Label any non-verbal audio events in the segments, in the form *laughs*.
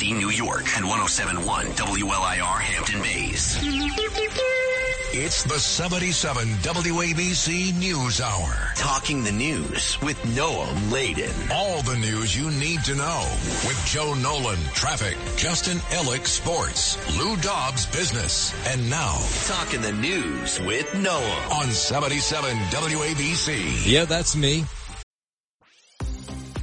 WABC New York and 1071 WLIR Hampton Bays. It's the 77 WABC News Hour. Talking the news with Noam Laden. All the news you need to know with Joe Nolan, traffic, Justin Ellick, sports, Lou Dobbs, business, and now Talking the news with Noam on 77 WABC. Yeah, that's me.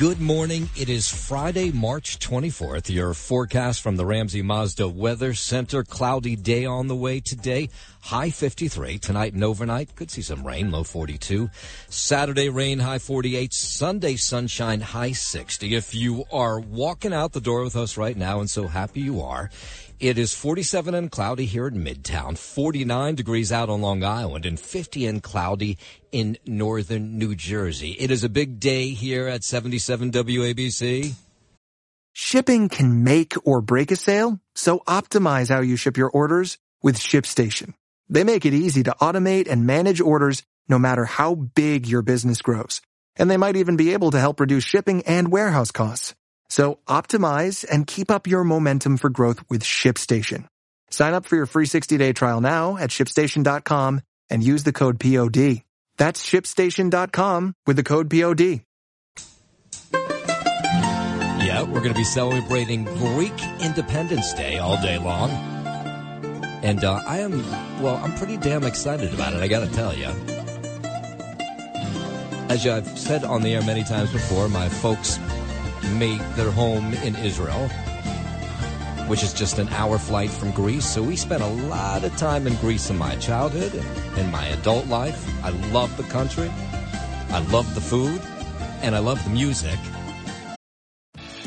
Good morning. It is Friday, March 24th. Your forecast from the Ramsey Mazda Weather Center. Cloudy day on the way today. High 53. Tonight and overnight. Could see some rain. Low 42. Saturday rain. High 48. Sunday sunshine. High 60. If you are walking out the door with us right now and so happy you are, it is 47 and cloudy here in Midtown, 49 degrees out on Long Island, and 50 and cloudy in northern New Jersey. It is a big day here at 77 WABC. Shipping can make or break a sale, so optimize how you ship your orders with ShipStation. They make it easy to automate and manage orders no matter how big your business grows. And they might even be able to help reduce shipping and warehouse costs. So optimize and keep up your momentum for growth with ShipStation. Sign up for your free 60-day trial now at shipstation.com and use the code POD. That's shipstation.com with the code POD. Yeah, we're going to be celebrating Greek Independence Day all day long. And uh, I am, well, I'm pretty damn excited about it, I got to tell you. As I've said on the air many times before, my folks made their home in Israel, which is just an hour flight from Greece. So we spent a lot of time in Greece in my childhood and in my adult life. I love the country. I love the food and I love the music.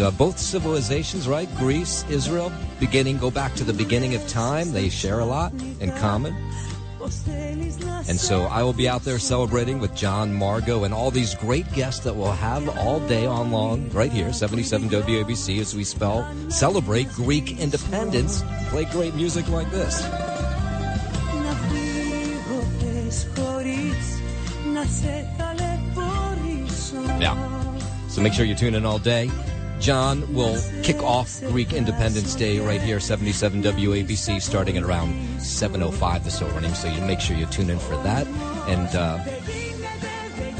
Uh, both civilizations, right? Greece, Israel, beginning, go back to the beginning of time. They share a lot in common. And so I will be out there celebrating with John Margot and all these great guests that we'll have all day on long right here, 77 WABC, as we spell, celebrate Greek independence, play great music like this. Yeah. So make sure you tune in all day. John will kick off Greek Independence Day right here, 77 WABC, starting at around 7.05 this morning. So you make sure you tune in for that. And uh,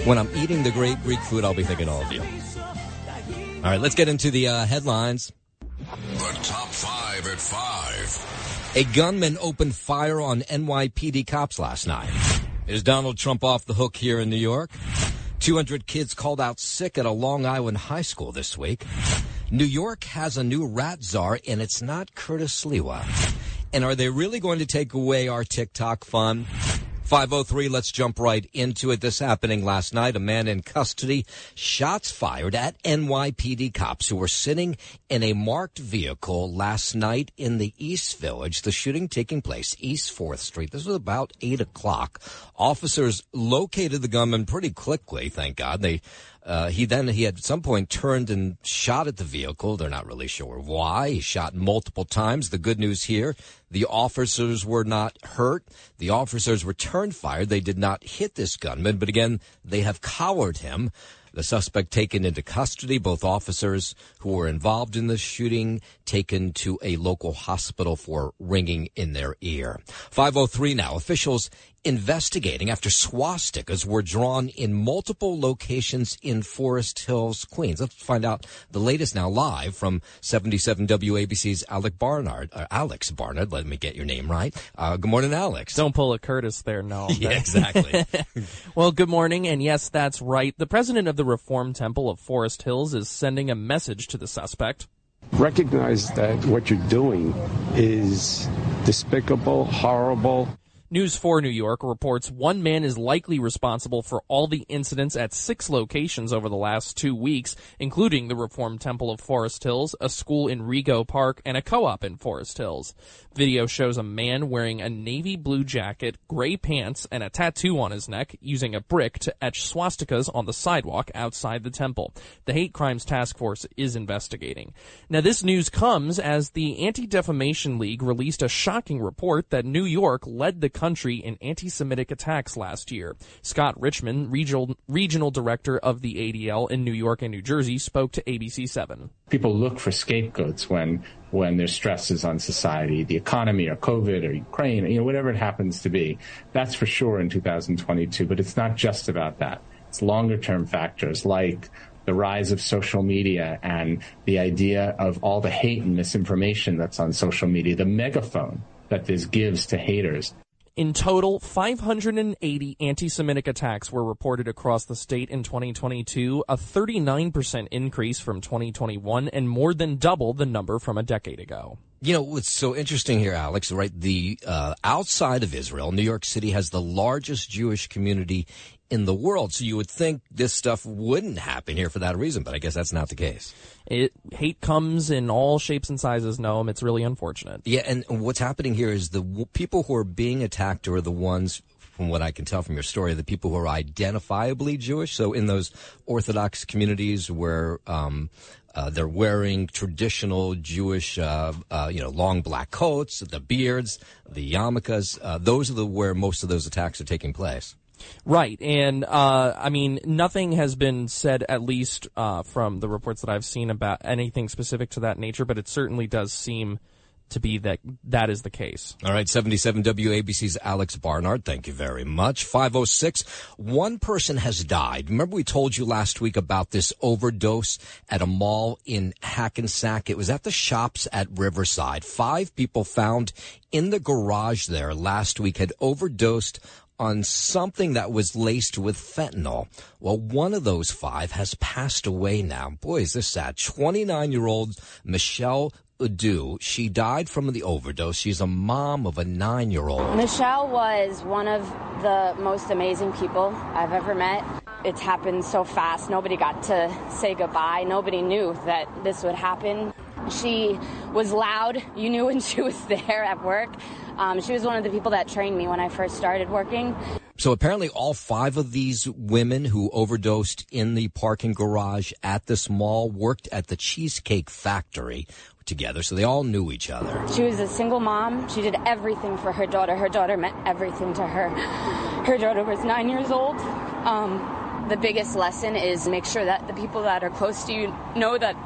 when I'm eating the great Greek food, I'll be thinking all of you. All right, let's get into the uh, headlines. The top five at five. A gunman opened fire on NYPD cops last night. Is Donald Trump off the hook here in New York? 200 kids called out sick at a Long Island high school this week. New York has a new rat czar, and it's not Curtis Sliwa. And are they really going to take away our TikTok fun? 503, let's jump right into it. This happening last night. A man in custody, shots fired at NYPD cops who were sitting in a marked vehicle last night in the East Village. The shooting taking place East 4th Street. This was about 8 o'clock. Officers located the gunman pretty quickly, thank God. They Uh, he then he at some point turned and shot at the vehicle. They're not really sure why. He shot multiple times. The good news here: the officers were not hurt. The officers returned fire. They did not hit this gunman, but again, they have collared him. The suspect taken into custody, both officers who were involved in the shooting taken to a local hospital for ringing in their ear. 503 now. Officials investigating after swastikas were drawn in multiple locations in Forest Hills, Queens. Let's find out the latest now live from 77 WABC's Alex Barnard. Uh, Alex Barnard, let me get your name right. Uh, good morning, Alex. Don't pull a Curtis there, no. *laughs* yeah, exactly. *laughs* well, good morning, and yes, that's right. The president of the Reform Temple of Forest Hills is sending a message to the suspect. Recognize that what you're doing is despicable, horrible. News 4 New York reports one man is likely responsible for all the incidents at six locations over the last two weeks, including the Reformed Temple of Forest Hills, a school in Rego Park, and a co-op in Forest Hills. Video shows a man wearing a navy blue jacket, gray pants, and a tattoo on his neck using a brick to etch swastikas on the sidewalk outside the temple. The Hate Crimes Task Force is investigating. Now this news comes as the Anti-Defamation League released a shocking report that New York led the country in anti-Semitic attacks last year. Scott Richman, regional, regional director of the ADL in New York and New Jersey, spoke to ABC7. People look for scapegoats when when there's stresses on society, the economy or COVID or Ukraine, you know, whatever it happens to be. That's for sure in 2022, but it's not just about that. It's longer term factors like the rise of social media and the idea of all the hate and misinformation that's on social media, the megaphone that this gives to haters. In total, 580 anti-Semitic attacks were reported across the state in 2022, a 39% increase from 2021 and more than double the number from a decade ago. You know, what's so interesting here, Alex, right? The, uh, outside of Israel, New York City has the largest Jewish community in the world. So you would think this stuff wouldn't happen here for that reason, but I guess that's not the case. It hate comes in all shapes and sizes, Noam. It's really unfortunate. Yeah, and what's happening here is the w- people who are being attacked are the ones from what I can tell from your story, the people who are identifiably Jewish. So in those Orthodox communities where um, uh, they're wearing traditional Jewish, uh, uh, you know, long black coats, the beards, the yarmulkes. Uh, those are the where most of those attacks are taking place. Right, and uh, I mean, nothing has been said, at least uh, from the reports that I've seen, about anything specific to that nature. But it certainly does seem to be that that is the case. All right, 77 WABC's Alex Barnard, thank you very much. 506, one person has died. Remember we told you last week about this overdose at a mall in Hackensack? It was at the shops at Riverside. Five people found in the garage there last week had overdosed on something that was laced with fentanyl. Well, one of those five has passed away now. Boy, is this sad. 29 year old Michelle Adu. She died from the overdose. She's a mom of a nine year old. Michelle was one of the most amazing people I've ever met. It's happened so fast. Nobody got to say goodbye. Nobody knew that this would happen. She was loud. You knew *laughs* when she was there at work. Um, she was one of the people that trained me when I first started working. So apparently, all five of these women who overdosed in the parking garage at this mall worked at the Cheesecake Factory together, so they all knew each other. She was a single mom. She did everything for her daughter. Her daughter meant everything to her. Her daughter was nine years old. Um, the biggest lesson is make sure that the people that are close to you know that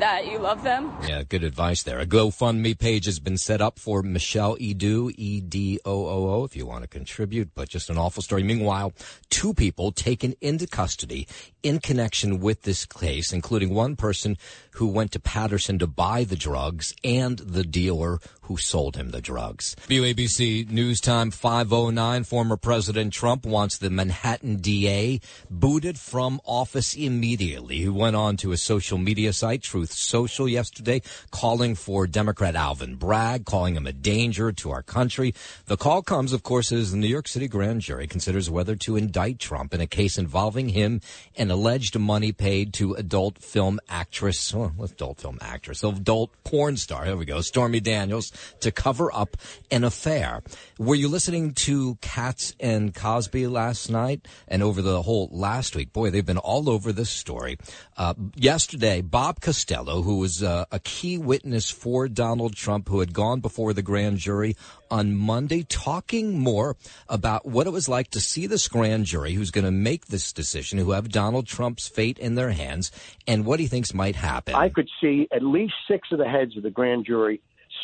that you love them. Yeah, good advice there. A GoFundMe page has been set up for Michelle Edu, E-D-O-O-O, if you want to contribute, but just an awful story. Meanwhile, two people taken into custody in connection with this case, including one person who went to Paterson to buy the drugs and the dealer who sold him the drugs. WABC News Time 509. Former President Trump wants the Manhattan DA booted from office immediately. He went on to a social media site, Truth Social yesterday, calling for Democrat Alvin Bragg, calling him a danger to our country. The call comes, of course, as the New York City grand jury considers whether to indict Trump in a case involving him and alleged money paid to adult film actress, well, adult film actress, adult porn star, here we go, Stormy Daniels, to cover up an affair. Were you listening to Cats and Cosby last night and over the whole last week? Boy, they've been all over this story. Uh, yesterday, Bob Costello, who was uh, a key witness for Donald Trump, who had gone before the grand jury on Monday, talking more about what it was like to see this grand jury who's going to make this decision, who have Donald Trump's fate in their hands, and what he thinks might happen. I could see at least six of the heads of the grand jury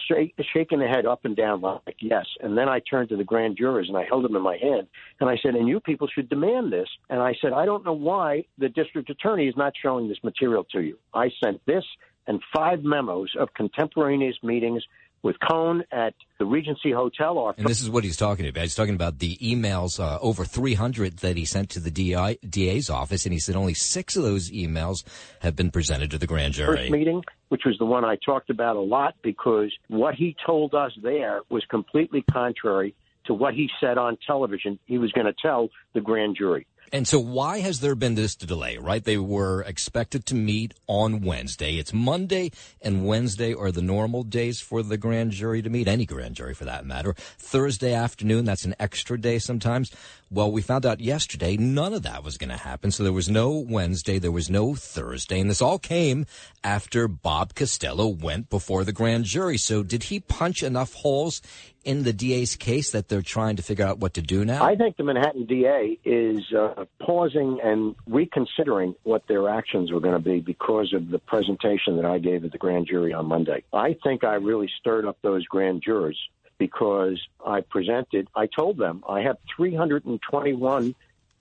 shaking the head up and down like yes. And then I turned to the grand jurors and I held them in my hand and I said, and you people should demand this. And I said, I don't know why the district attorney is not showing this material to you. I sent this and five memos of contemporaneous meetings with Cohen at the Regency Hotel. Or and this is what he's talking about. He's talking about the emails, uh, over 300 that he sent to the DI, DA's office, and he said only six of those emails have been presented to the grand jury. First meeting, which was the one I talked about a lot, because what he told us there was completely contrary to what he said on television he was going to tell the grand jury. And so, why has there been this delay, right? They were expected to meet on Wednesday. It's Monday and Wednesday are the normal days for the grand jury to meet, any grand jury for that matter. Thursday afternoon, that's an extra day sometimes. Well, we found out yesterday none of that was going to happen. So there was no Wednesday, there was no Thursday. And this all came after Bob Costello went before the grand jury. So did he punch enough holes in the DA's case that they're trying to figure out what to do now? I think the Manhattan DA is uh, pausing and reconsidering what their actions were going to be because of the presentation that I gave at the grand jury on Monday. I think I really stirred up those grand jurors because I presented, I told them I have 321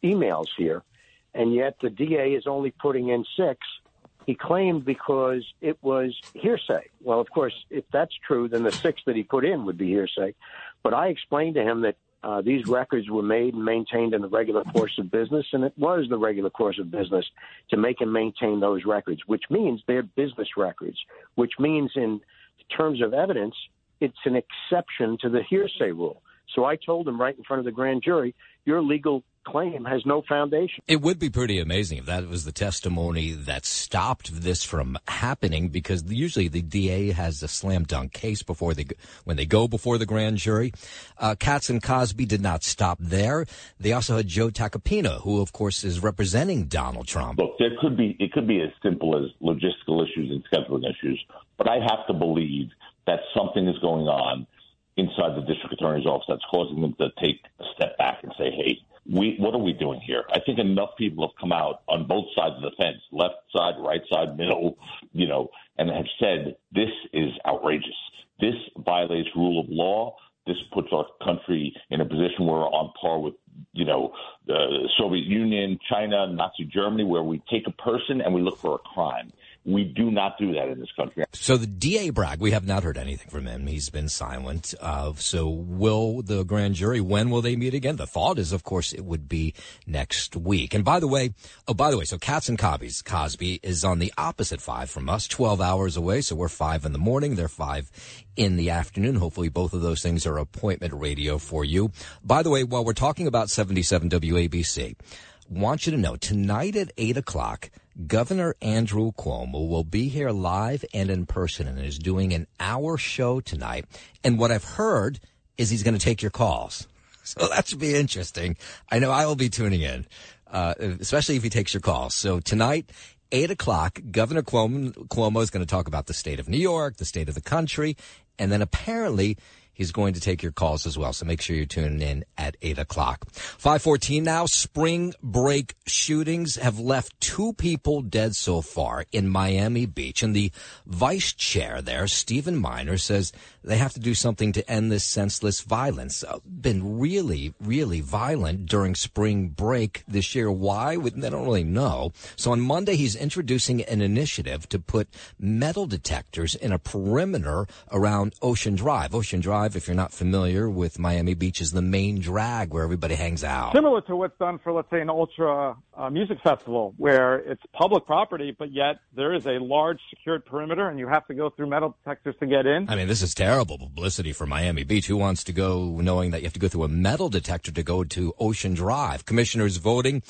emails here, and yet the DA is only putting in six he claimed because it was hearsay. Well, of course, if that's true, then the six that he put in would be hearsay. But I explained to him that uh, these records were made and maintained in the regular course of business, and it was the regular course of business to make and maintain those records, which means they're business records, which means in terms of evidence, it's an exception to the hearsay rule. So I told him right in front of the grand jury, your legal claim has no foundation. It would be pretty amazing if that was the testimony that stopped this from happening because usually the DA has a slam dunk case before they when they go before the grand jury. Uh, Cats and Cosby did not stop there. They also had Joe Tacopina, who of course is representing Donald Trump. Look, there could be it could be as simple as logistical issues and scheduling issues, but I have to believe that something is going on inside the district attorney's office that's causing them to take a step back and say, hey, we what are we doing here? I think enough people have come out on both sides of the fence, left side, right side, middle, you know, and have said this is outrageous. This violates rule of law. This puts our country in a position where we're on par with, you know, the Soviet Union, China, Nazi Germany, where we take a person and we look for a crime. We do not do that in this country. So the DA Bragg, we have not heard anything from him. He's been silent. Uh, so will the grand jury, when will they meet again? The thought is, of course, it would be next week. And by the way, oh, by the way, so Cats and Cosby's, Cosby is on the opposite five from us, 12 hours away. So we're five in the morning. They're five in the afternoon. Hopefully both of those things are appointment radio for you. By the way, while we're talking about 77 WABC, want you to know tonight at eight o'clock, Governor Andrew Cuomo will be here live and in person and is doing an hour show tonight. And what I've heard is he's going to take your calls. *laughs* So that should be interesting. I know I will be tuning in, uh, especially if he takes your calls. So tonight, eight o'clock, Governor Cuomo, Cuomo is going to talk about the state of New York, the state of the country, and then apparently He's going to take your calls as well. So make sure you're tuning in at 8 o'clock. 514 now. Spring break shootings have left two people dead so far in Miami Beach. And the vice chair there, Stephen Meiner, says they have to do something to end this senseless violence. Uh, been really, really violent during spring break this year. Why? They don't really know. So on Monday, he's introducing an initiative to put metal detectors in a perimeter around Ocean Drive. Ocean Drive If you're not familiar with Miami Beach, is the main drag where everybody hangs out. Similar to what's done for, let's say, an ultra uh, music festival, where it's public property, but yet there is a large secured perimeter, and you have to go through metal detectors to get in. I mean, this is terrible publicity for Miami Beach. Who wants to go knowing that you have to go through a metal detector to go to Ocean Drive? Commissioners voting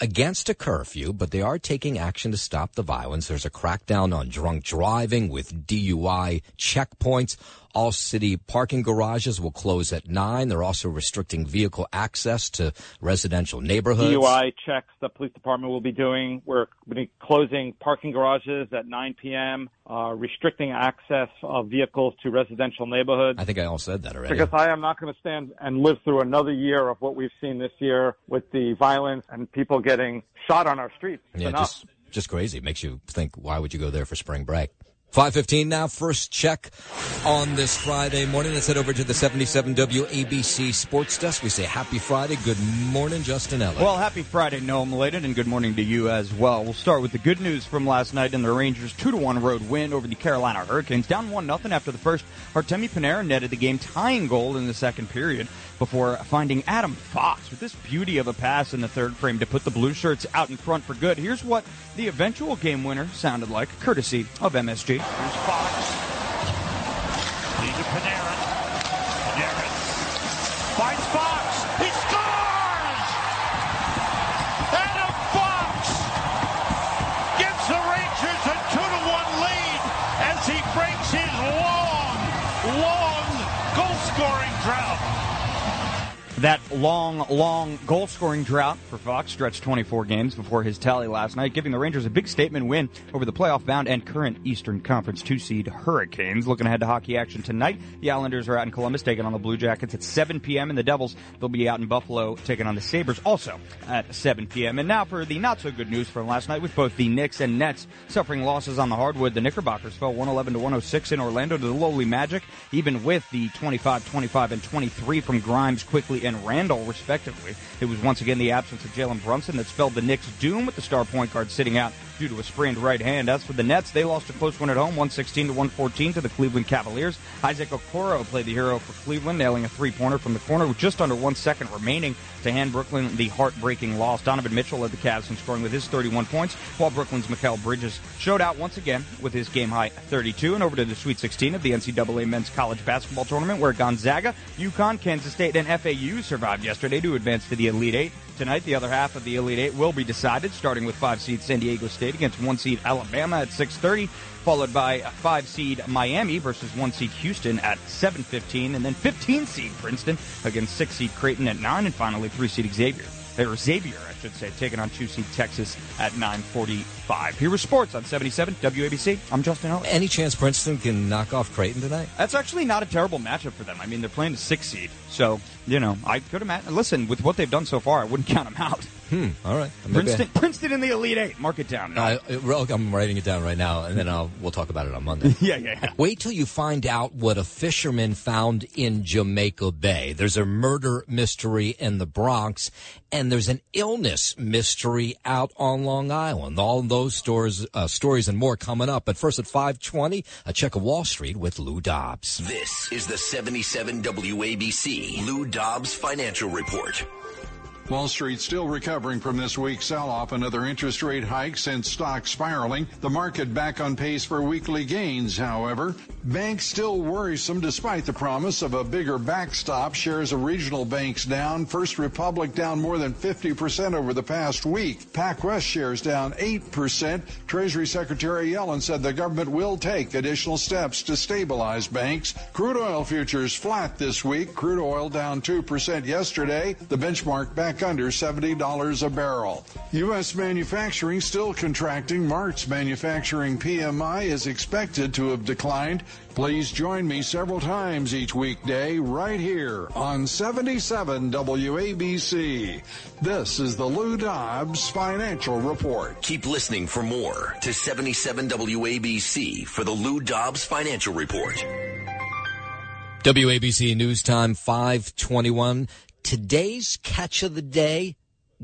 against a curfew, but they are taking action to stop the violence. There's a crackdown on drunk driving with DUI checkpoints. All city parking garages will close at 9. They're also restricting vehicle access to residential neighborhoods. DUI checks the police department will be doing. We're closing parking garages at 9 p.m., uh, restricting access of vehicles to residential neighborhoods. I think I all said that already. Because I am not going to stand and live through another year of what we've seen this year with the violence and people getting shot on our streets. It's yeah, enough. just, just crazy. It makes you think, why would you go there for spring break? 515 now, first check on this Friday morning. Let's head over to the 77 WABC Sports Desk. We say happy Friday. Good morning, Justin Ellis. Well, happy Friday, Noam Laden, and good morning to you as well. We'll start with the good news from last night in the Rangers' 2-1 road win over the Carolina Hurricanes. Down 1-0 after the first. Artemi Panarin netted the game-tying goal in the second period before finding Adam Fox with this beauty of a pass in the third frame to put the Blue Shirts out in front for good. Here's what the eventual game winner sounded like, courtesy of MSG. Here's Fox. To Panarin. Panarin That long, long goal scoring drought for Fox stretched 24 games before his tally last night, giving the Rangers a big statement win over the playoff bound and current Eastern Conference two seed Hurricanes. Looking ahead to hockey action tonight, the Islanders are out in Columbus taking on the Blue Jackets at 7 p.m. and the Devils, they'll be out in Buffalo taking on the Sabres also at 7 p.m. And now for the not so good news from last night with both the Knicks and Nets suffering losses on the hardwood. The Knickerbockers fell 111 to 106 in Orlando to the lowly Magic, even with the 25, 25, and 23 from Grimes, Quickley, and Randle, respectively. It was once again the absence of Jalen Brunson that spelled the Knicks' doom with the star point guard sitting out due to a sprained right hand. As for the Nets, they lost a close one at home, 116 to 114 to the Cleveland Cavaliers. Isaac Okoro played the hero for Cleveland, nailing a three-pointer from the corner with just under one second remaining to hand Brooklyn the heartbreaking loss. Donovan Mitchell led the Cavs in scoring with his 31 points, while Brooklyn's Mikal Bridges showed out once again with his game-high 32. And over to the Sweet 16 of the NCAA Men's College Basketball Tournament, where Gonzaga, UConn, Kansas State, and FAU survived yesterday to advance to the Elite Eight. Tonight, the other half of the Elite Eight will be decided, starting with five seed San Diego State against one seed Alabama at 6:30, followed by five seed Miami versus one seed Houston at 7:15, and then 15 seed Princeton against six seed Creighton at nine, and finally three seed Xavier. Or Xavier, I should say, taking on two seed Texas at 9:45. Here was sports on 77 WABC. I'm Justin Ellis. Any chance Princeton can knock off Creighton tonight? That's actually not a terrible matchup for them. I mean, they're playing a six seed, so you know I could imagine. Listen, with what they've done so far, I wouldn't *laughs* count them out. Hmm. All right. Maybe Princeton, Princeton in the Elite Eight. Mark it down. I, I'm writing it down right now, and then I'll, we'll talk about it on Monday. *laughs* yeah, yeah, yeah. Wait till you find out what a fisherman found in Jamaica Bay. There's a murder mystery in the Bronx, and there's an illness mystery out on Long Island. All those stores, uh, stories and more coming up. But first at 520, a check of Wall Street with Lou Dobbs. This is the 77 WABC Lou Dobbs Financial Report. Wall Street still recovering from this week's sell-off. Another interest rate hike sent stocks spiraling. The market back on pace for weekly gains, however. Banks still worrisome despite the promise of a bigger backstop. Shares of regional banks down. First Republic down more than 50% over the past week. PacWest shares down 8%. Treasury Secretary Yellen said the government will take additional steps to stabilize banks. Crude oil futures flat this week. Crude oil down 2% yesterday. The benchmark back under $70 a barrel. U.S. manufacturing still contracting. March manufacturing PMI is expected to have declined. Please join me several times each weekday right here on 77 WABC. This is the Lou Dobbs Financial Report. Keep listening for more to 77 WABC for the Lou Dobbs Financial Report. WABC News Time 521. Today's catch of the day,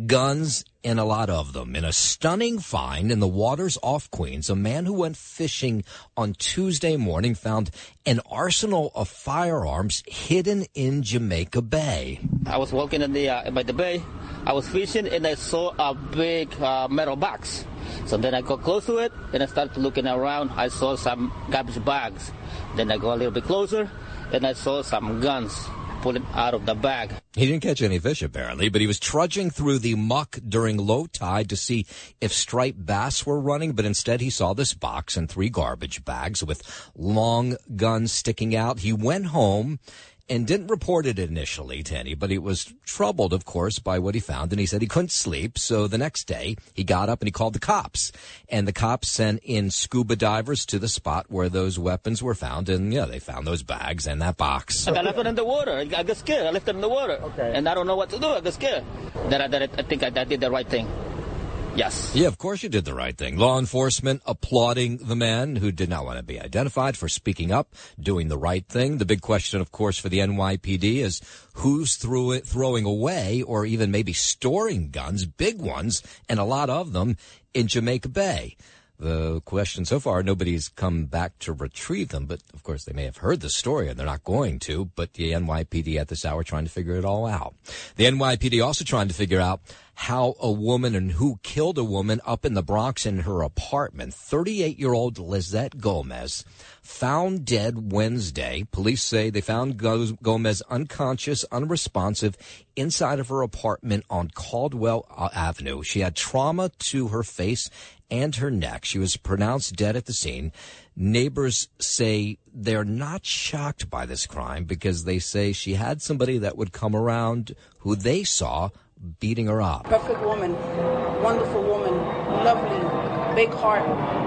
guns and a lot of them. In a stunning find in the waters off Queens, a man who went fishing on Tuesday morning found an arsenal of firearms hidden in Jamaica Bay. I was walking in the uh, by the bay. I was fishing and I saw a big uh, metal box. So then I got close to it and I started looking around. I saw some garbage bags. Then I go a little bit closer and I saw some guns pulling out of the bag. He didn't catch any fish apparently, but he was trudging through the muck during low tide to see if striped bass were running, but instead he saw this box and three garbage bags with long guns sticking out. He went home and didn't report it initially to anybody. But he was troubled, of course, by what he found, and he said he couldn't sleep. So the next day, he got up and he called the cops, and the cops sent in scuba divers to the spot where those weapons were found, and yeah, they found those bags and that box. I left it in the water. I got scared. I left it in the water, okay. and I don't know what to do. I got scared. That I, that I, I think I, I did the right thing. Yes. Yeah, of course you did the right thing. Law enforcement applauding the man who did not want to be identified for speaking up, doing the right thing. The big question, of course, for the NYPD is who's through it, throwing away or even maybe storing guns, big ones, and a lot of them in Jamaica Bay. The question so far, nobody's come back to retrieve them, but of course they may have heard the story and they're not going to, but the NYPD at this hour trying to figure it all out. The NYPD also trying to figure out how a woman and who killed a woman up in the Bronx in her apartment. 38 year old Lizette Gomez found dead Wednesday. Police say they found Gomez unconscious, unresponsive inside of her apartment on Caldwell uh, Avenue. She had trauma to her face and her neck. She was pronounced dead at the scene. Neighbors say they're not shocked by this crime because they say she had somebody that would come around who they saw beating her up. Perfect woman, wonderful woman, lovely, big heart.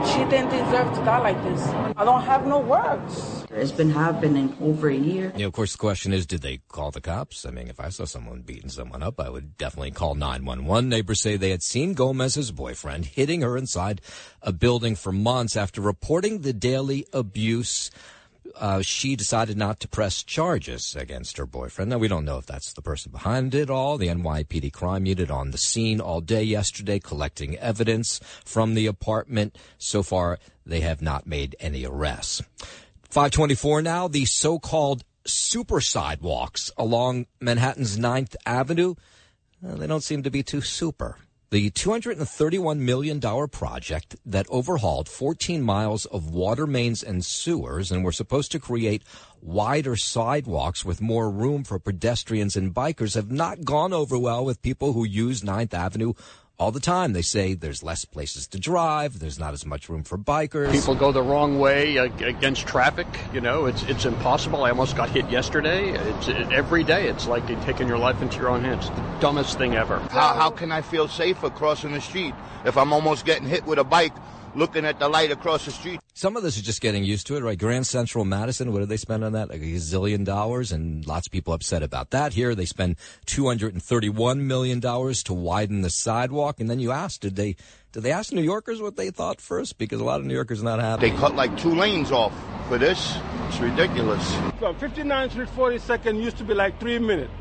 She didn't deserve to die like this. I don't have no words. It's been happening over a year. Yeah, of course, the question is, did they call the cops? I mean, if I saw someone beating someone up, I would definitely call 911. Neighbors say they had seen Gomez's boyfriend hitting her inside a building for months after reporting the daily abuse uh, she decided not to press charges against her boyfriend. Now, we don't know if that's the person behind it all. The NYPD crime unit on the scene all day yesterday collecting evidence from the apartment. So far, they have not made any arrests. 524 now, the so-called super sidewalks along Manhattan's 9th Avenue, uh, they don't seem to be too super. The $231 million project that overhauled 14 miles of water mains and sewers and were supposed to create wider sidewalks with more room for pedestrians and bikers have not gone over well with people who use 9th Avenue all the time. They say there's less places to drive, there's not as much room for bikers. People go the wrong way against traffic. You know, it's it's impossible. I almost got hit yesterday. It's it, every day. It's like taking your life into your own hands. It's the dumbest thing ever. How how can I feel safer crossing the street if I'm almost getting hit with a bike? Looking at the light across the street. Some of this is just getting used to it, right? Grand Central Madison, what did they spend on that? Like a gazillion dollars, and lots of people upset about that. Here, they spend $231 million to widen the sidewalk, and then you asked, did they, did they ask New Yorkers what they thought first? Because a lot of New Yorkers are not happy. They cut like two lanes off for this. It's ridiculous. From 59th Street, 42nd used to be like three minutes.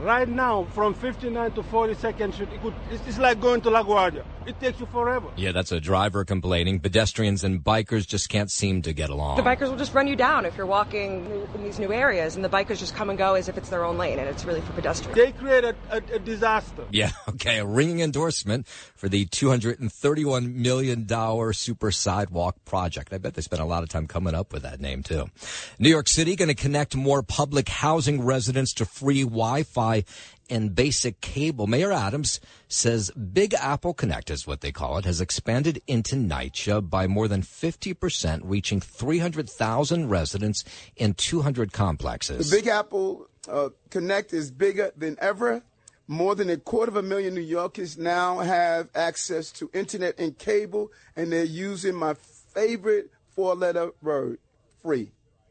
Right now, from 59 to 42nd Street, it could, it's, like going to LaGuardia. It takes you forever. Yeah, that's a driver complaining. Pedestrians and bikers just can't seem to get along. The bikers will just run you down if you're walking in these new areas, and the bikers just come and go as if it's their own lane, and it's really for pedestrians. They create a, a, a disaster. Yeah, *laughs* okay, a ringing endorsement for the $231 million super sidewalk project. I bet they spent a lot of time coming up with that name, too. New York City going to connect more public housing residents to free Wi-Fi and basic cable. Mayor Adams says Big Apple Connect is what they call it, has expanded into NYCHA by more than 50%, reaching 300,000 residents in 200 complexes. The Big Apple uh, Connect is bigger than ever. More than a quarter of a million New Yorkers now have access to internet and cable, and they're using my favorite four letter word free.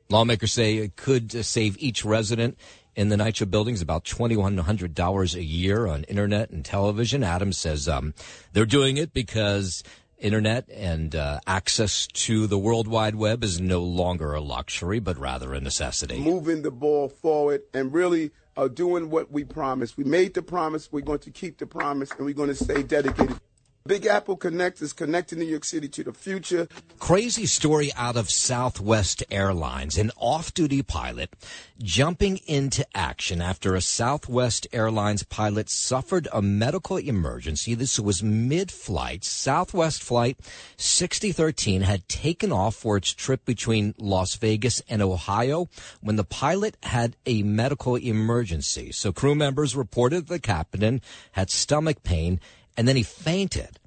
Lawmakers say it could save each resident in the NYCHA buildings, about $2,100 a year on internet and television. Adams says um, they're doing it because internet and uh, access to the World Wide Web is no longer a luxury, but rather a necessity. Moving the ball forward and really are doing what we promised. We made the promise. We're going to keep the promise, and we're going to stay dedicated. Big Apple Connect is connecting New York City to the future. Crazy story out of Southwest Airlines. An off duty pilot jumping into action after a Southwest Airlines pilot suffered a medical emergency. This was mid flight. Southwest Flight 6013 had taken off for its trip between Las Vegas and Ohio when the pilot had a medical emergency. So crew members reported the captain had stomach pain and then he fainted.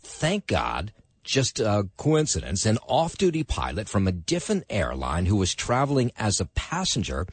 Thank God, just a coincidence, an off duty pilot from a different airline who was traveling as a passenger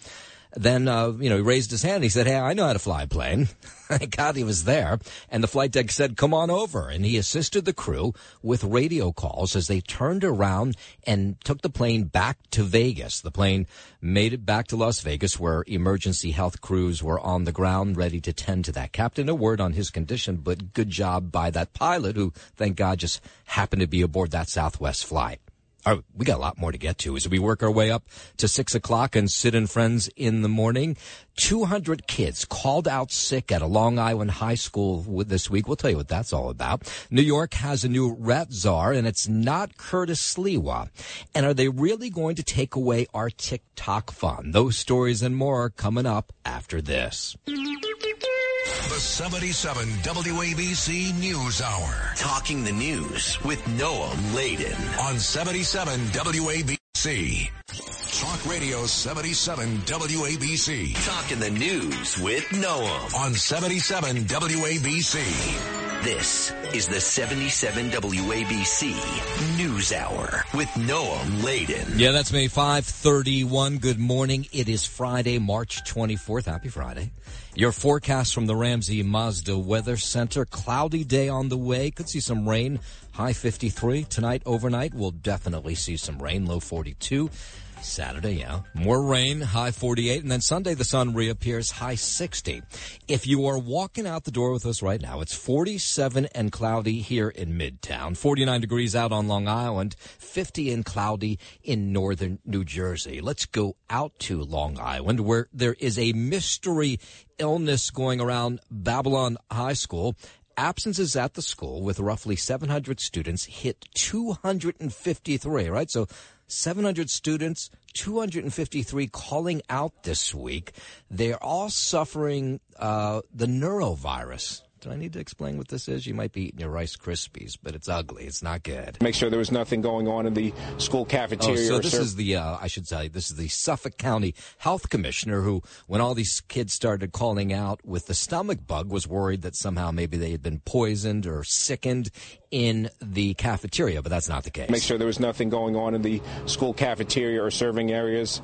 then, uh, you know, he raised his hand. He said, Hey, I know how to fly a plane. *laughs* Thank God he was there. And the flight deck said, come on over. And he assisted the crew with radio calls as they turned around and took the plane back to Vegas. The plane made it back to Las Vegas where emergency health crews were on the ground ready to tend to that captain. A word on his condition, but good job by that pilot who, thank God, just happened to be aboard that Southwest flight. Oh, we got a lot more to get to as we work our way up to six o'clock and Sid and Friends in the morning. 200 kids called out sick at a Long Island high school this week. We'll tell you what that's all about. New York has a new rat czar and it's not Curtis Sliwa. And are they really going to take away our TikTok fun? Those stories and more are coming up after this. The 77 WABC News Hour. Talking the news with Noam Laden. On 77 WABC. Talk Radio 77 WABC. Talking the news with Noam. On 77 WABC. This is the 77 WABC News Hour with Noam Laden. Yeah, that's me. 531. Good morning. It is Friday, March 24th. Happy Friday. Your forecast from the Ramsey Mazda Weather Center. Cloudy day on the way. Could see some rain. High 53. Tonight, overnight, we'll definitely see some rain. Low 42. Saturday, yeah. More rain, high 48. And then Sunday, the sun reappears, high 60. If you are walking out the door with us right now, it's 47 and cloudy here in Midtown, 49 degrees out on Long Island, 50 and cloudy in northern New Jersey. Let's go out to Long Island where there is a mystery illness going around Babylon High School absences at the school with roughly 700 students hit 253, right? So 700 students, 253 calling out this week. They're all suffering uh, the norovirus. Do I need to explain what this is? You might be eating your Rice Krispies, but it's ugly. It's not good. Make sure there was nothing going on in the school cafeteria. Oh, so this is the, uh, I should say, this is the Suffolk County Health Commissioner who, when all these kids started calling out with the stomach bug, was worried that somehow maybe they had been poisoned or sickened in the cafeteria, but that's not the case. Make sure there was nothing going on in the school cafeteria or serving areas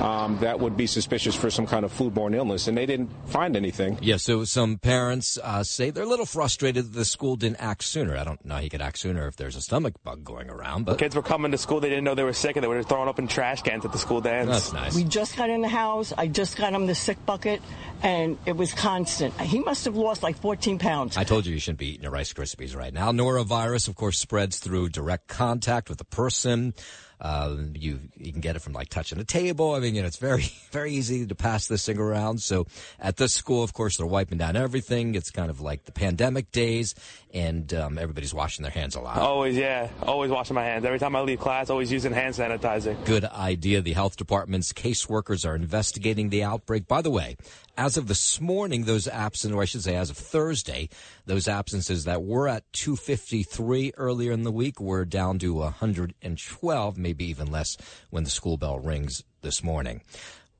um, that would be suspicious for some kind of foodborne illness, and they didn't find anything. Yeah, so some parents uh, say they're a little frustrated that the school didn't act sooner. I don't know how you could act sooner if there's a stomach bug going around, but the kids were coming to school. They didn't know they were sick, and they were throwing up in trash cans at the school dance. That's nice. We just got in the house. I just got him the sick bucket, and it was constant. He must have lost like 14 pounds. I told you you shouldn't be eating your Rice Krispies right now. Norovirus, of course, spreads through direct contact with a person. Uh, you you can get it from like touching a table. I mean, you know, it's very *laughs* very easy to pass this thing around. So at this school, of course, they're wiping down everything. It's kind of like the pandemic days, and um, everybody's washing their hands a lot. Always, yeah, always washing my hands. Every time I leave class, always using hand sanitizer. Good idea. The health department's caseworkers are investigating the outbreak. By the way, as of this morning, those absent, or I should say, as of Thursday, those absences that were at 253 earlier in the week were down to 112, maybe even less when the school bell rings this morning.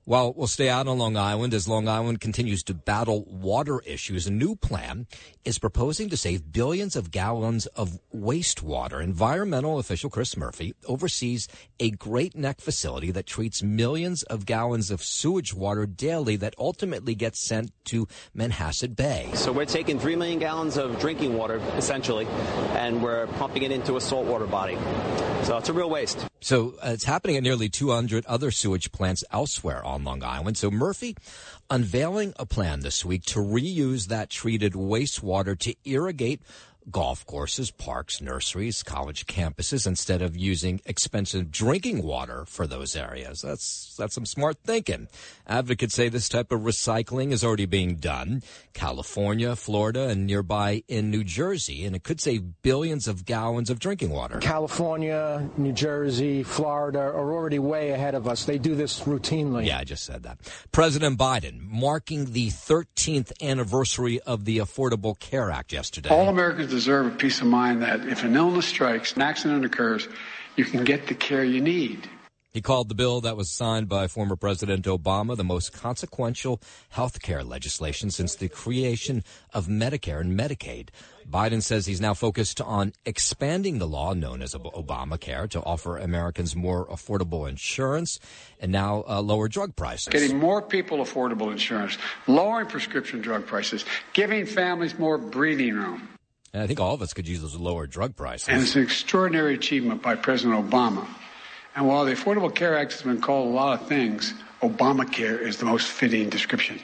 Well, we'll stay out on Long Island as Long Island continues to battle water issues. A new plan is proposing to save billions of gallons of wastewater. Environmental official Chris Murphy oversees a Great Neck facility that treats millions of gallons of sewage water daily that ultimately gets sent to Manhasset Bay. So we're taking 3 million gallons of drinking water, essentially, and we're pumping it into a saltwater body. So it's a real waste. So uh, it's happening at nearly 200 other sewage plants elsewhere on Long Island. So Murphy unveiling a plan this week to reuse that treated wastewater to irrigate golf courses, parks, nurseries, college campuses instead of using expensive drinking water for those areas. That's that's some smart thinking. Advocates say this type of recycling is already being done. California, Florida, and nearby in New Jersey, and it could save billions of gallons of drinking water. California, New Jersey, Florida are already way ahead of us. They do this routinely. Yeah, I just said that. President Biden marking the 13th anniversary of the Affordable Care Act yesterday. All Americans deserve a peace of mind that if an illness strikes, an accident occurs, you can get the care you need. He called the bill that was signed by former President Obama the most consequential health care legislation since the creation of Medicare and Medicaid. Biden says he's now focused on expanding the law known as Obamacare to offer Americans more affordable insurance and now uh, lower drug prices. Getting more people affordable insurance, lowering prescription drug prices, giving families more breathing room. And I think all of us could use those lower drug prices. And it's an extraordinary achievement by President Obama. And while the Affordable Care Act has been called a lot of things, Obamacare is the most fitting description.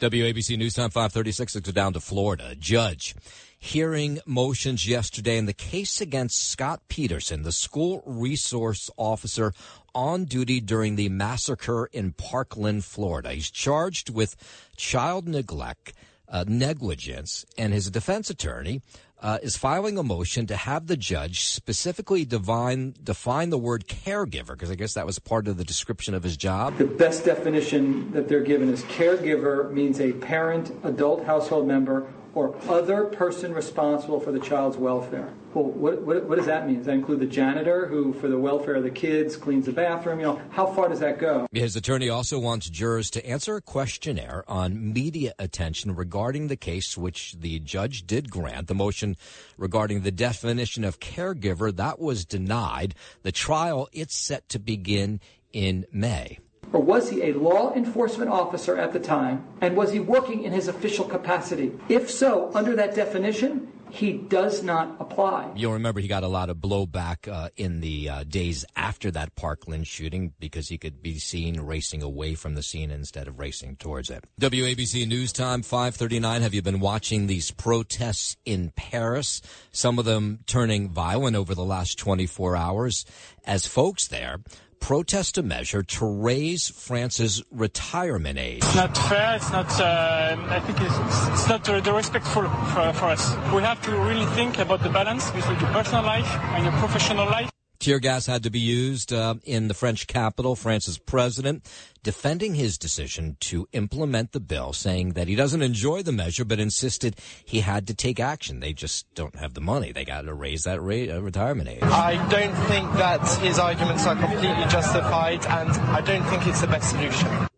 WABC News Time 536 It's down to Florida. Judge hearing motions yesterday in the case against Scot Peterson, the school resource officer on duty during the massacre in Parkland, Florida. He's charged with child neglect, uh, negligence, and his defense attorney uh, is filing a motion to have the judge specifically define define the word caregiver because I guess that was part of the description of his job. The best definition that they're given is caregiver means a parent, adult household member, or other person responsible for the child's welfare. Well, what, what, what, does that mean? Does that include the janitor who, for the welfare of the kids, cleans the bathroom? You know, how far does that go? His attorney also wants jurors to answer a questionnaire on media attention regarding the case, which the judge did grant. The motion regarding the definition of caregiver that was denied. The trial it's set to begin in May. Or was he a law enforcement officer at the time? And was he working in his official capacity? If so, under that definition, he does not apply. You'll remember he got a lot of blowback uh, in the uh, days after that Parkland shooting because he could be seen racing away from the scene instead of racing towards it. WABC News Time 539. Have you been watching these protests in Paris? Some of them turning violent over the last 24 hours as folks there protest a measure to raise France's retirement age. It's not fair. It's not. Uh, I think it's, it's not uh, the respectful for, for us. We have to really think about the balance between your personal life and your professional life. Tear gas had to be used uh, in the French capital. France's president defending his decision to implement the bill, saying that he doesn't enjoy the measure, but insisted he had to take action. They just don't have the money. They got to raise that rate, uh, retirement age. I don't think that his arguments are completely justified, and I don't think it's the best solution.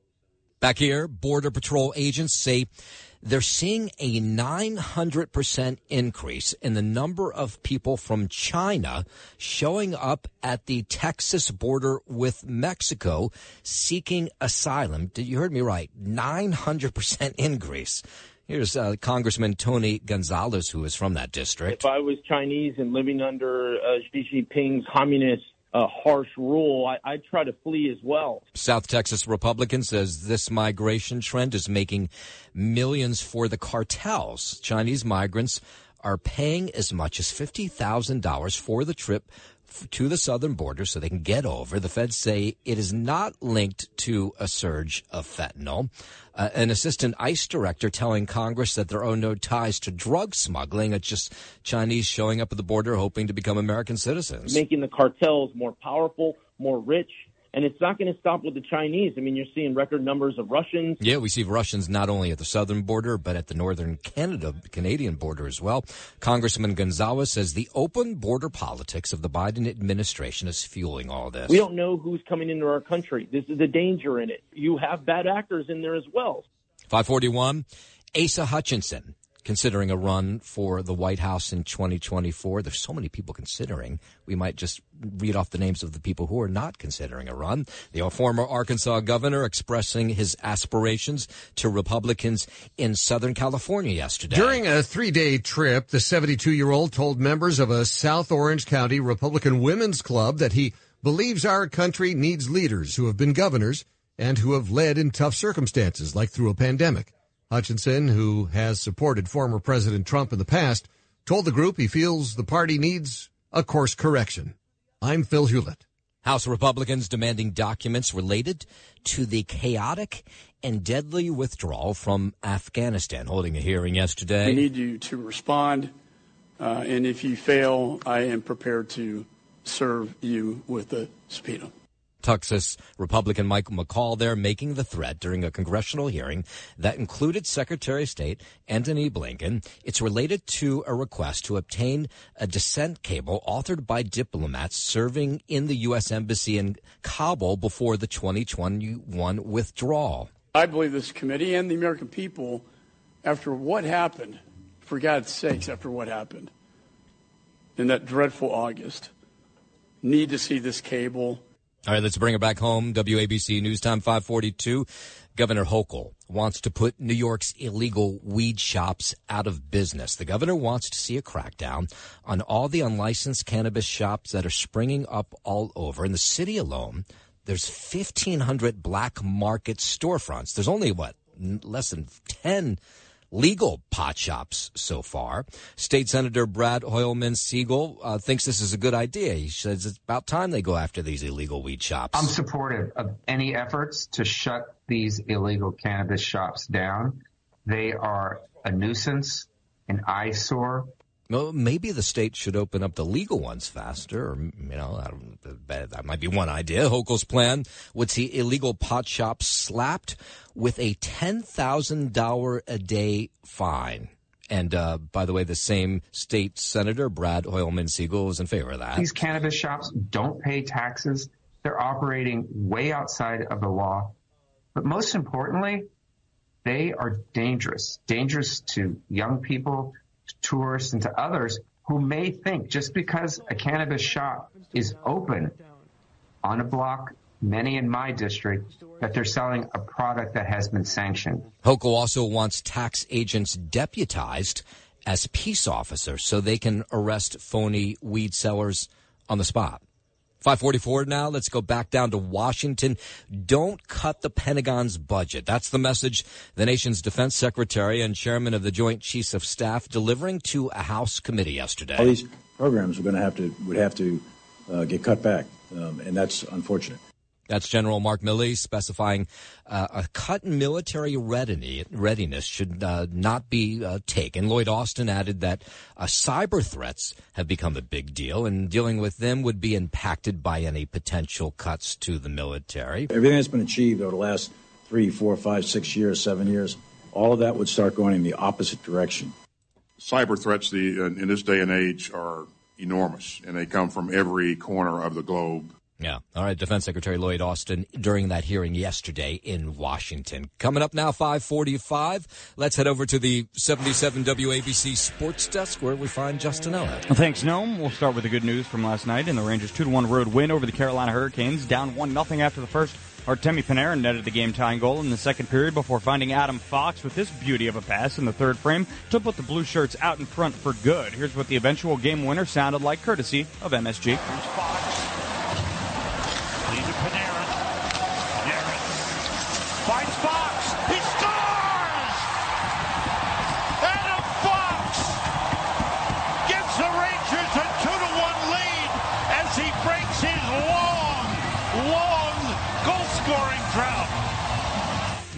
Back here, Border Patrol agents say they're seeing a 900% increase in the number of people from China showing up at the Texas border with Mexico seeking asylum. Did you heard me right? 900% *laughs* increase. Here's uh, Congressman Tony Gonzalez, who is from that district. If I was Chinese and living under uh, Xi Jinping's communist a harsh rule, I, I'd try to flee as well. South Texas Republican says this migration trend is making millions for the cartels. Chinese migrants are paying as much as $50,000 for the trip to the southern border so they can get over. The feds say it is not linked to a surge of fentanyl. Uh, an assistant ICE director telling Congress that there are no ties to drug smuggling. It's just Chinese showing up at the border hoping to become American citizens. Making the cartels more powerful, more rich, and it's not going to stop with the Chinese. I mean, you're seeing record numbers of Russians. Yeah, we see Russians not only at the southern border, but at the northern Canada, Canadian border as well. Congressman Gonzalez says the open border politics of the Biden administration is fueling all this. We don't know who's coming into our country. This is the danger in it. You have bad actors in there as well. 541, Asa Hutchinson considering a run for the White House in 2024. There's so many people considering. We might just read off the names of the people who are not considering a run. The former Arkansas governor expressing his aspirations to Republicans in Southern California yesterday. During a three day trip, the 72 year old told members of a South Orange County Republican Women's Club that he believes our country needs leaders who have been governors and who have led in tough circumstances, like through a pandemic. Hutchinson, who has supported former President Trump in the past, told the group he feels the party needs a course correction. I'm Phil Hewlett. House Republicans demanding documents related to the chaotic and deadly withdrawal from Afghanistan, holding a hearing yesterday. We need you to respond, uh, and if you fail, I am prepared to serve you with a subpoena. Texas Republican Michael McCaul there making the threat during a congressional hearing that included Secretary of State Antony Blinken. It's related to a request to obtain a dissent cable authored by diplomats serving in the U.S. Embassy in Kabul before the 2021 withdrawal. I believe this committee and the American people, after what happened, for God's sakes, after what happened in that dreadful August, need to see this cable all right, let's bring it back home. WABC News Time 542. Governor Hochul wants to put New York's illegal weed shops out of business. The governor wants to see a crackdown on all the unlicensed cannabis shops that are springing up all over. In the city alone, there's 1,500 black market storefronts. There's only, what, less than 10 legal pot shops so far. State Senator Brad Hoylman Sigal uh, thinks this is a good idea. He says it's about time they go after these illegal weed shops. I'm supportive of any efforts to shut these illegal cannabis shops down. They are a nuisance, an eyesore, well, maybe the state should open up the legal ones faster, or, you know, that might be one idea. Hochul's plan would see illegal pot shops slapped with a $10,000 a day fine. And uh, by the way, the same state senator, Brad Hoylman Sigal, was in favor of that. These cannabis shops don't pay taxes. They're operating way outside of the law. But most importantly, they are dangerous, dangerous to young people, tourists and to others who may think just because a cannabis shop is open on a block, many in my district, that they're selling a product that has been sanctioned. Hochul also wants tax agents deputized as peace officers so they can arrest phony weed sellers on the spot. 544 now. Let's go back down to Washington. Don't cut the Pentagon's budget. That's the message the nation's defense secretary and chairman of the Joint Chiefs of Staff delivering to a House committee yesterday. All these programs are going to have to would have to uh, get cut back, um, and that's unfortunate. That's General Mark Milley specifying uh, a cut in military readiness should uh, not be uh, taken. Lloyd Austin added that uh, cyber threats have become a big deal, and dealing with them would be impacted by any potential cuts to the military. Everything that's been achieved over the last three, four, five, six years, seven years, all of that would start going in the opposite direction. Cyber threats the, in this day and age are enormous, and they come from every corner of the globe. Yeah. All right. Defense Secretary Lloyd Austin during that hearing yesterday in Washington. Coming up now, 545. Let's head over to the 77 WABC Sports Desk where we find Justin Elliott. Thanks, Noam. We'll start with the good news from last night in the Rangers 2-1 road win over the Carolina Hurricanes. Down 1-0 after the first. Artemi Panarin netted the game-tying goal in the second period before finding Adam Fox with this beauty of a pass in the third frame to put the blue shirts out in front for good. Here's what the eventual game winner sounded like courtesy of MSG. Finds Fox. He scores! Adam Fox gives the Rangers a 2 to 1 lead as he breaks his long, long goal scoring drought.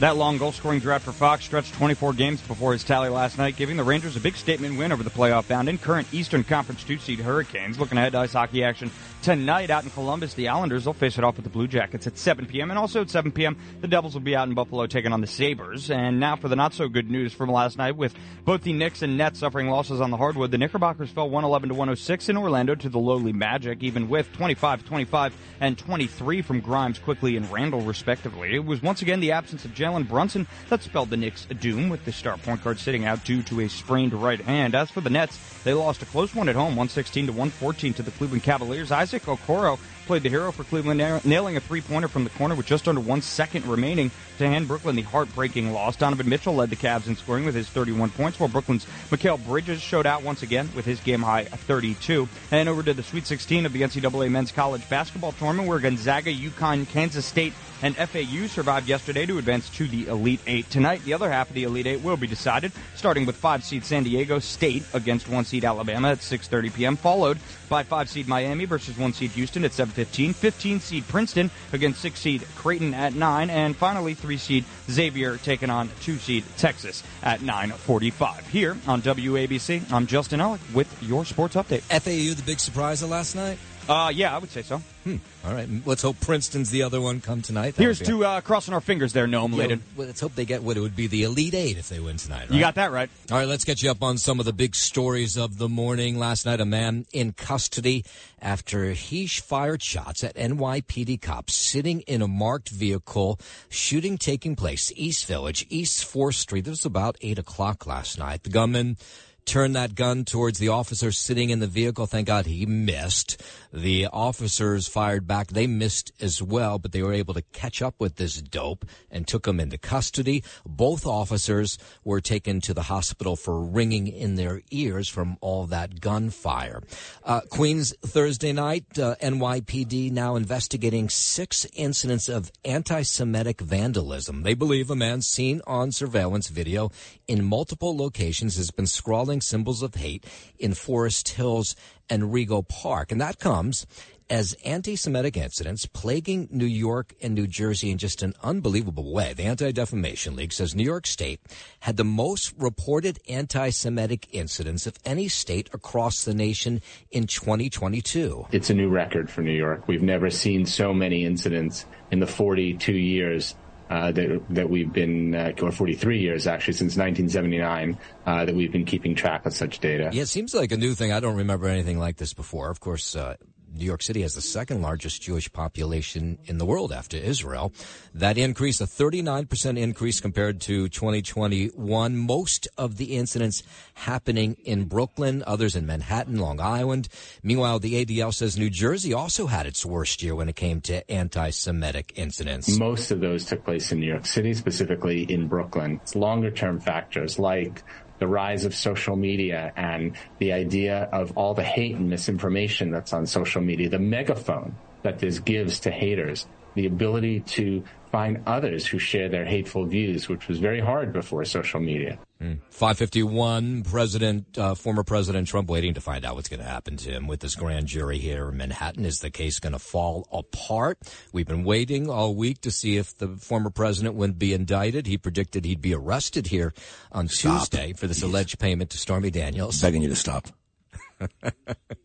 That long goal scoring drought for Fox stretched 24 games before his tally last night, giving the Rangers a big statement win over the playoff bound and current Eastern Conference two seed Hurricanes. Looking ahead to ice hockey action Tonight out in Columbus, the Islanders will face it off with the Blue Jackets at 7 p.m. And also at 7 p.m., the Devils will be out in Buffalo taking on the Sabres. And now for the not so good news from last night with both the Knicks and Nets suffering losses on the hardwood. The Knickerbockers fell 111 to 106 in Orlando to the lowly Magic, even with 25 25 and 23 from Grimes, Quickley, and Randle, respectively. It was once again the absence of Jalen Brunson that spelled the Knicks doom, with the star point guard sitting out due to a sprained right hand. As for the Nets, they lost a close one at home, 116 to 114 to the Cleveland Cavaliers. Okoro played the hero for Cleveland, nailing a three-pointer from the corner with just under one second remaining to hand Brooklyn the heartbreaking loss. Donovan Mitchell led the Cavs in scoring with his 31 points, while Brooklyn's Mikal Bridges showed out once again with his game-high 32. And over to the Sweet 16 of the NCAA Men's College Basketball Tournament, where Gonzaga, UConn, Kansas State, and FAU survived yesterday to advance to the Elite Eight. Tonight, the other half of the Elite Eight will be decided, starting with five seed San Diego State against one seed Alabama at 6:30 p.m., followed by five seed Miami versus one seed Houston at 7:15, 15 seed Princeton against six seed Creighton at nine, and finally three seed Xavier taking on two seed Texas at 9:45. Here on WABC, I'm Justin Ellick with your sports update. FAU, the big surprise of last night. Uh, yeah, I would say so. Hmm. All right. Let's hope Princeton's the other one come tonight. That Here's to uh, crossing our fingers there, Noam yeah, Let's hope they get what it would be the Elite Eight if they win tonight. Right? You got that right. All right. Let's get you up on some of the big stories of the morning. Last night, a man in custody after he fired shots at NYPD cops sitting in a marked vehicle. Shooting taking place East Village, East Fourth Street. This was about eight o'clock last night. The gunman turned that gun towards the officer sitting in the vehicle. Thank God he missed. The officers fired back. They missed as well, but they were able to catch up with this dope and took him into custody. Both officers were taken to the hospital for ringing in their ears from all that gunfire. Uh, Queens Thursday night, uh, NYPD now investigating six incidents of anti-Semitic vandalism. They believe a man seen on surveillance video in multiple locations has been scrawling symbols of hate in Forest Hills and Rego Park. And that comes as anti Semitic incidents plaguing New York and New Jersey in just an unbelievable way. The Anti Defamation League says New York State had the most reported anti Semitic incidents of any state across the nation in 2022. It's a new record for New York. We've never seen so many incidents in the 42 years uh, that that we've been, uh, or 43 years actually, since 1979, uh, that we've been keeping track of such data. Yeah, it seems like a new thing. I don't remember anything like this before. Of course, uh, New York City has the second largest Jewish population in the world after Israel. That increase, a 39% increase compared to 2021. Most of the incidents happening in Brooklyn, others in Manhattan, Long Island. Meanwhile, the ADL says New Jersey also had its worst year when it came to anti-Semitic incidents. Most of those took place in New York City, specifically in Brooklyn. It's longer term factors like the rise of social media and the idea of all the hate and misinformation that's on social media, the megaphone that this gives to haters, the ability to find others who share their hateful views, which was very hard before social media. Mm. 551, President, uh, former President Trump waiting to find out what's going to happen to him with this grand jury here in Manhattan. Is the case going to fall apart? We've been waiting all week to see if the former president would be indicted. He predicted he'd be arrested here on stop. Tuesday for this alleged payment to Stormy Daniels. I'm begging you to stop.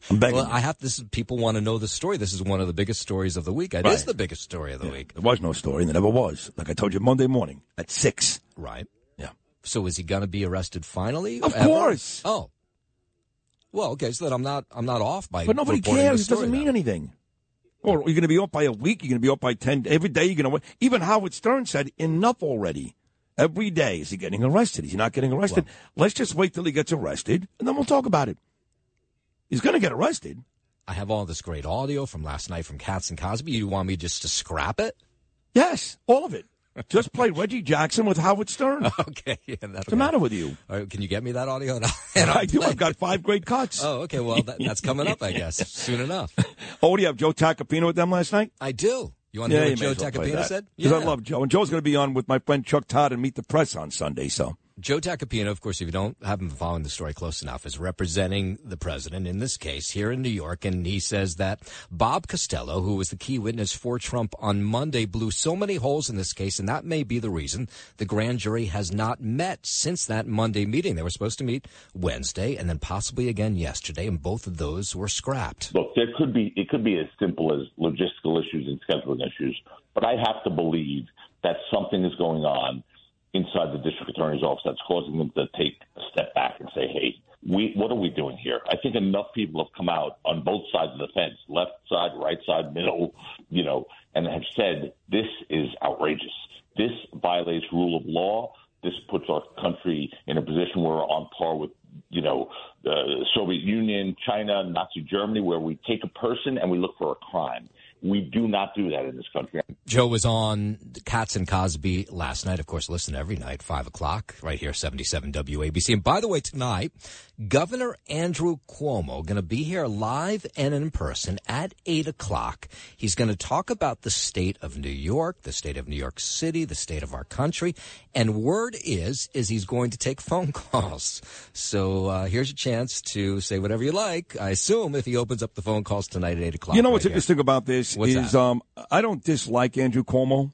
I'm begging. Well, I have this. People want to know the story. This is one of the biggest stories of the week. It right. is the biggest story of the yeah. week. There was no story, and there never was. Like I told you Monday morning at six. Right. Yeah. So is he going to be arrested finally? Of ever? course. Oh. Well, okay. So that I'm not. I'm not off by. But nobody cares. It doesn't mean anything. Or you're going to be off by a week. You're going to be off by ten every day. You're going to. Even Howard Stern said enough already. Every day is he getting arrested? Is he not getting arrested? Well, Let's just wait till he gets arrested, and then we'll talk about it. He's going to get arrested. I have all this great audio from last night from Cats and Cosby. You want me just to scrap it? Yes, all of it. Just play Reggie Jackson with Howard Stern. *laughs* Okay, yeah, what's the matter with you? can you get me that audio? *laughs* And I do. I've got five great cuts. Oh, okay. Well, that, that's coming up, I guess, *laughs* soon enough. Oh, what do you have Joe Tacopina with them last night? I do. You want to yeah, hear what Joe well Tacopina said? Because yeah. I love Joe, and Joe's going to be on with my friend Chuck Todd and Meet the Press on Sunday. So Joe Tacopina, of course, if you don't haven't been following the story close enough, is representing the president in this case here in New York, and he says that Bob Costello, who was the key witness for Trump on Monday, blew so many holes in this case, and that may be the reason the grand jury has not met since that Monday meeting. They were supposed to meet Wednesday, and then possibly again yesterday, and both of those were scrapped. Look, there could be it could be as simple as logistical issues and scheduling issues, but I have to believe that something is going on inside the district attorney's office that's causing them to take a step back and say, hey, we, what are we doing here? I think enough people have come out on both sides of the fence, left side, right side, middle, you know, and have said this is outrageous. This violates rule of law. This puts our country in a position where we're on par with, you know, the Soviet Union, China, Nazi Germany, where we take a person and we look for a crime We do not do that in this country. Joe was on Cats and Cosby last night. Of course, listen every night, 5 o'clock, right here, 77 WABC. And by the way, tonight, Governor Andrew Cuomo going to be here live and in person at 8 o'clock. He's going to talk about the state of New York, the state of New York City, the state of our country. And word is, is he's going to take *laughs* phone calls. So uh, here's your chance to say whatever you like. I assume if he opens up the phone calls tonight at 8 o'clock. You know what's here. interesting about this What's is that? um, I don't dislike Andrew Cuomo.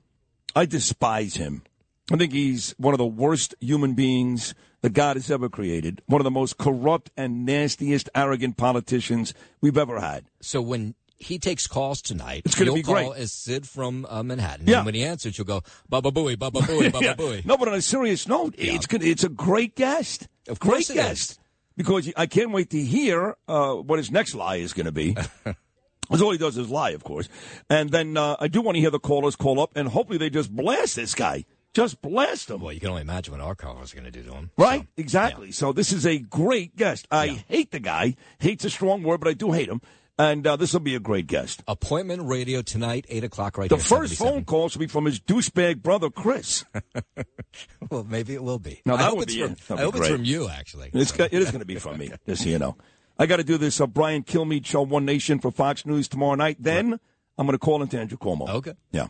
I despise him. I think he's one of the worst human beings that God has ever created. One of the most corrupt and nastiest, arrogant politicians we've ever had. So when he takes calls tonight, It's gonna you'll be call great. as Sid from uh, Manhattan. Yeah. And when he answers, you'll go, Baba Booey, Baba Booey, Baba *laughs* Yeah. Booey. No, but on a serious note, it's good. It's a great guest. Of great course it guest. is. Because I can't wait to hear uh, what his next lie is going to be. *laughs* That's all he does is lie, of course. And then uh, I do want to hear the callers call up, and hopefully they just blast this guy. Just blast him. Well, you can only imagine what our callers are going to do to him. Right? exactly. So this is a great guest. I hate the guy. Hate's a strong word, but I do hate him. And uh, this will be a great guest. Appointment radio tonight, 8 o'clock right The here. first phone call should be from his douchebag brother, Chris. *laughs* well, maybe it will be. No, I that hope would it's be from, I be hope it's from you, actually. It's, go- it is going to be from me, just so you know. *laughs* I got to do this uh, Brian Kilmeade show, One Nation for Fox News tomorrow night. Then I'm going to call into Andrew Cuomo. Okay. Yeah.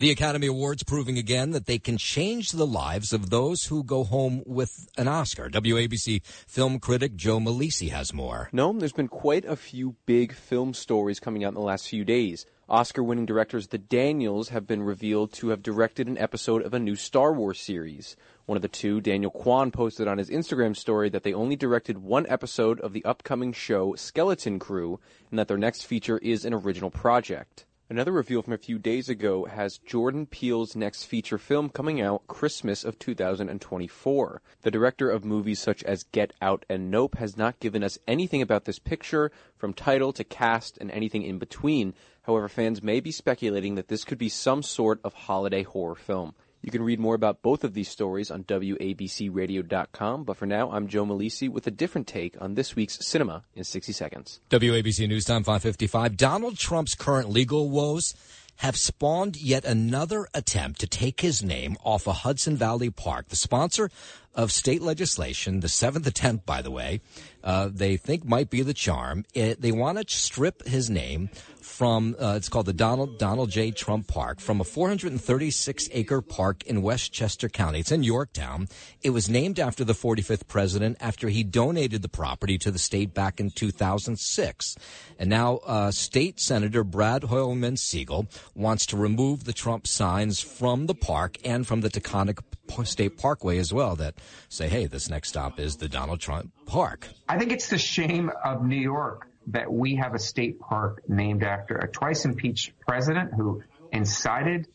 The Academy Awards proving again that they can change the lives of those who go home with an Oscar. WABC film critic Joe Malisi has more. No, there's been quite a few big film stories coming out in the last few days. Oscar winning directors The Daniels have been revealed to have directed an episode of a new Star Wars series. One of the two, Daniel Kwan, posted on his Instagram story that they only directed one episode of the upcoming show Skeleton Crew and that their next feature is an original project. Another reveal from a few days ago has Jordan Peele's next feature film coming out Christmas of 2024. The director of movies such as Get Out and Nope has not given us anything about this picture, from title to cast and anything in between. However, fans may be speculating that this could be some sort of holiday horror film. You can read more about both of these stories on WABCRadio.com, but for now, I'm Joe Malisi with a different take on this week's cinema in 60 seconds. WABC News Time 555. Donald Trump's current legal woes have spawned yet another attempt to take his name off a Hudson Valley Park. The sponsor of state legislation, the seventh attempt, by the way, uh, they think might be the charm. It, they want to strip his name from, uh, it's called the Donald, Donald J. Trump Park, from a 436 acre park in Westchester County. It's in Yorktown. It was named after the 45th president after he donated the property to the state back in 2006. And now, uh, State Senator Brad Hoylman Sigal wants to remove the Trump signs from the park and from the Taconic State Parkway as well that say, hey, this next stop is the Donald Trump Park. I think it's the shame of New York that we have a state park named after a twice impeached president who incited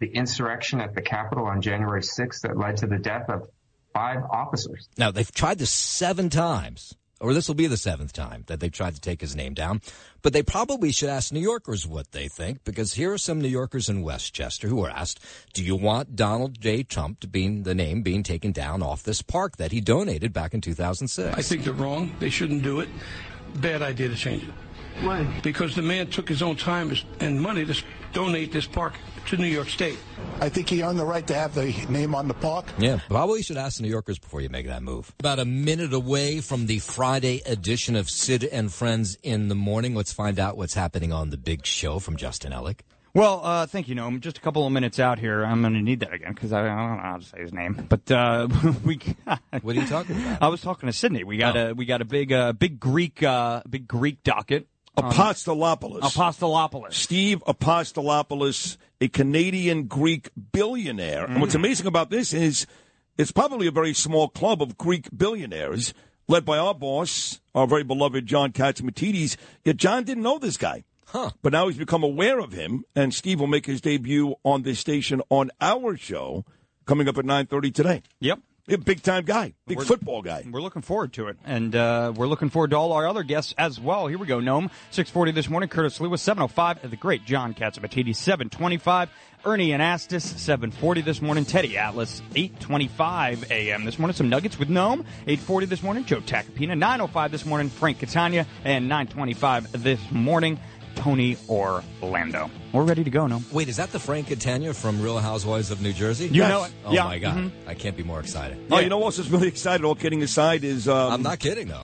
the insurrection at the Capitol on January 6th that led to the death of five officers. Now, they've tried this seven times, or this will be the seventh time that they've tried to take his name down. But they probably should ask New Yorkers what they think, because here are some New Yorkers in Westchester who were asked, do you want Donald J. Trump to be the name being taken down off this park that he donated back in 2006? I think they're wrong. They shouldn't do it. Bad idea to change it. Why? Because the man took his own time and money to donate this park to New York State. I think he earned the right to have the name on the park. Yeah, probably should ask the New Yorkers before you make that move. About a minute away from the Friday edition of Sid and Friends in the Morning. Let's find out what's happening on the big show from Justin Ellick. Well, uh, thank you, Noam. Just a couple of minutes out here. I'm going to need that again because I, I don't know how to say his name. But uh, *laughs* we. Got, what are you talking about? *laughs* I was talking to Sydney. We got Oh. a we got a big uh, big Greek uh, big Greek docket. Apostolopoulos. Apostolopoulos. Steve Apostolopoulos, a Canadian Greek billionaire. And what's Mm. amazing about this is it's probably a very small club of Greek billionaires led by our boss, our very beloved John Catsimatidis. Yet John didn't know this guy. Huh. But now he's become aware of him, and Steve will make his debut on this station on our show coming up at 9.30 today. Yep. A big time guy, big We're- football guy. We're looking forward to it, and uh, we're looking forward to all our other guests as well. Here we go, Noam. Six forty this morning. Curtis Sliwa, seven oh five. The great John Catsimatidis, seven twenty five. Ernie Anastos, seven forty this morning. Teddy Atlas, eight twenty five a.m. this morning. Some nuggets with Noam, eight forty this morning. Joe Tacopina, nine oh five this morning. Frank Catania, and nine twenty five this morning. Tony Orlando. We're ready to go, no? Wait, is that the Frank Catania from Real Housewives of New Jersey? You know it. Oh Yeah. my God, Mhm. I can't be more excited. Oh, you know what's just really excited? All kidding aside, is um, I'm not kidding though.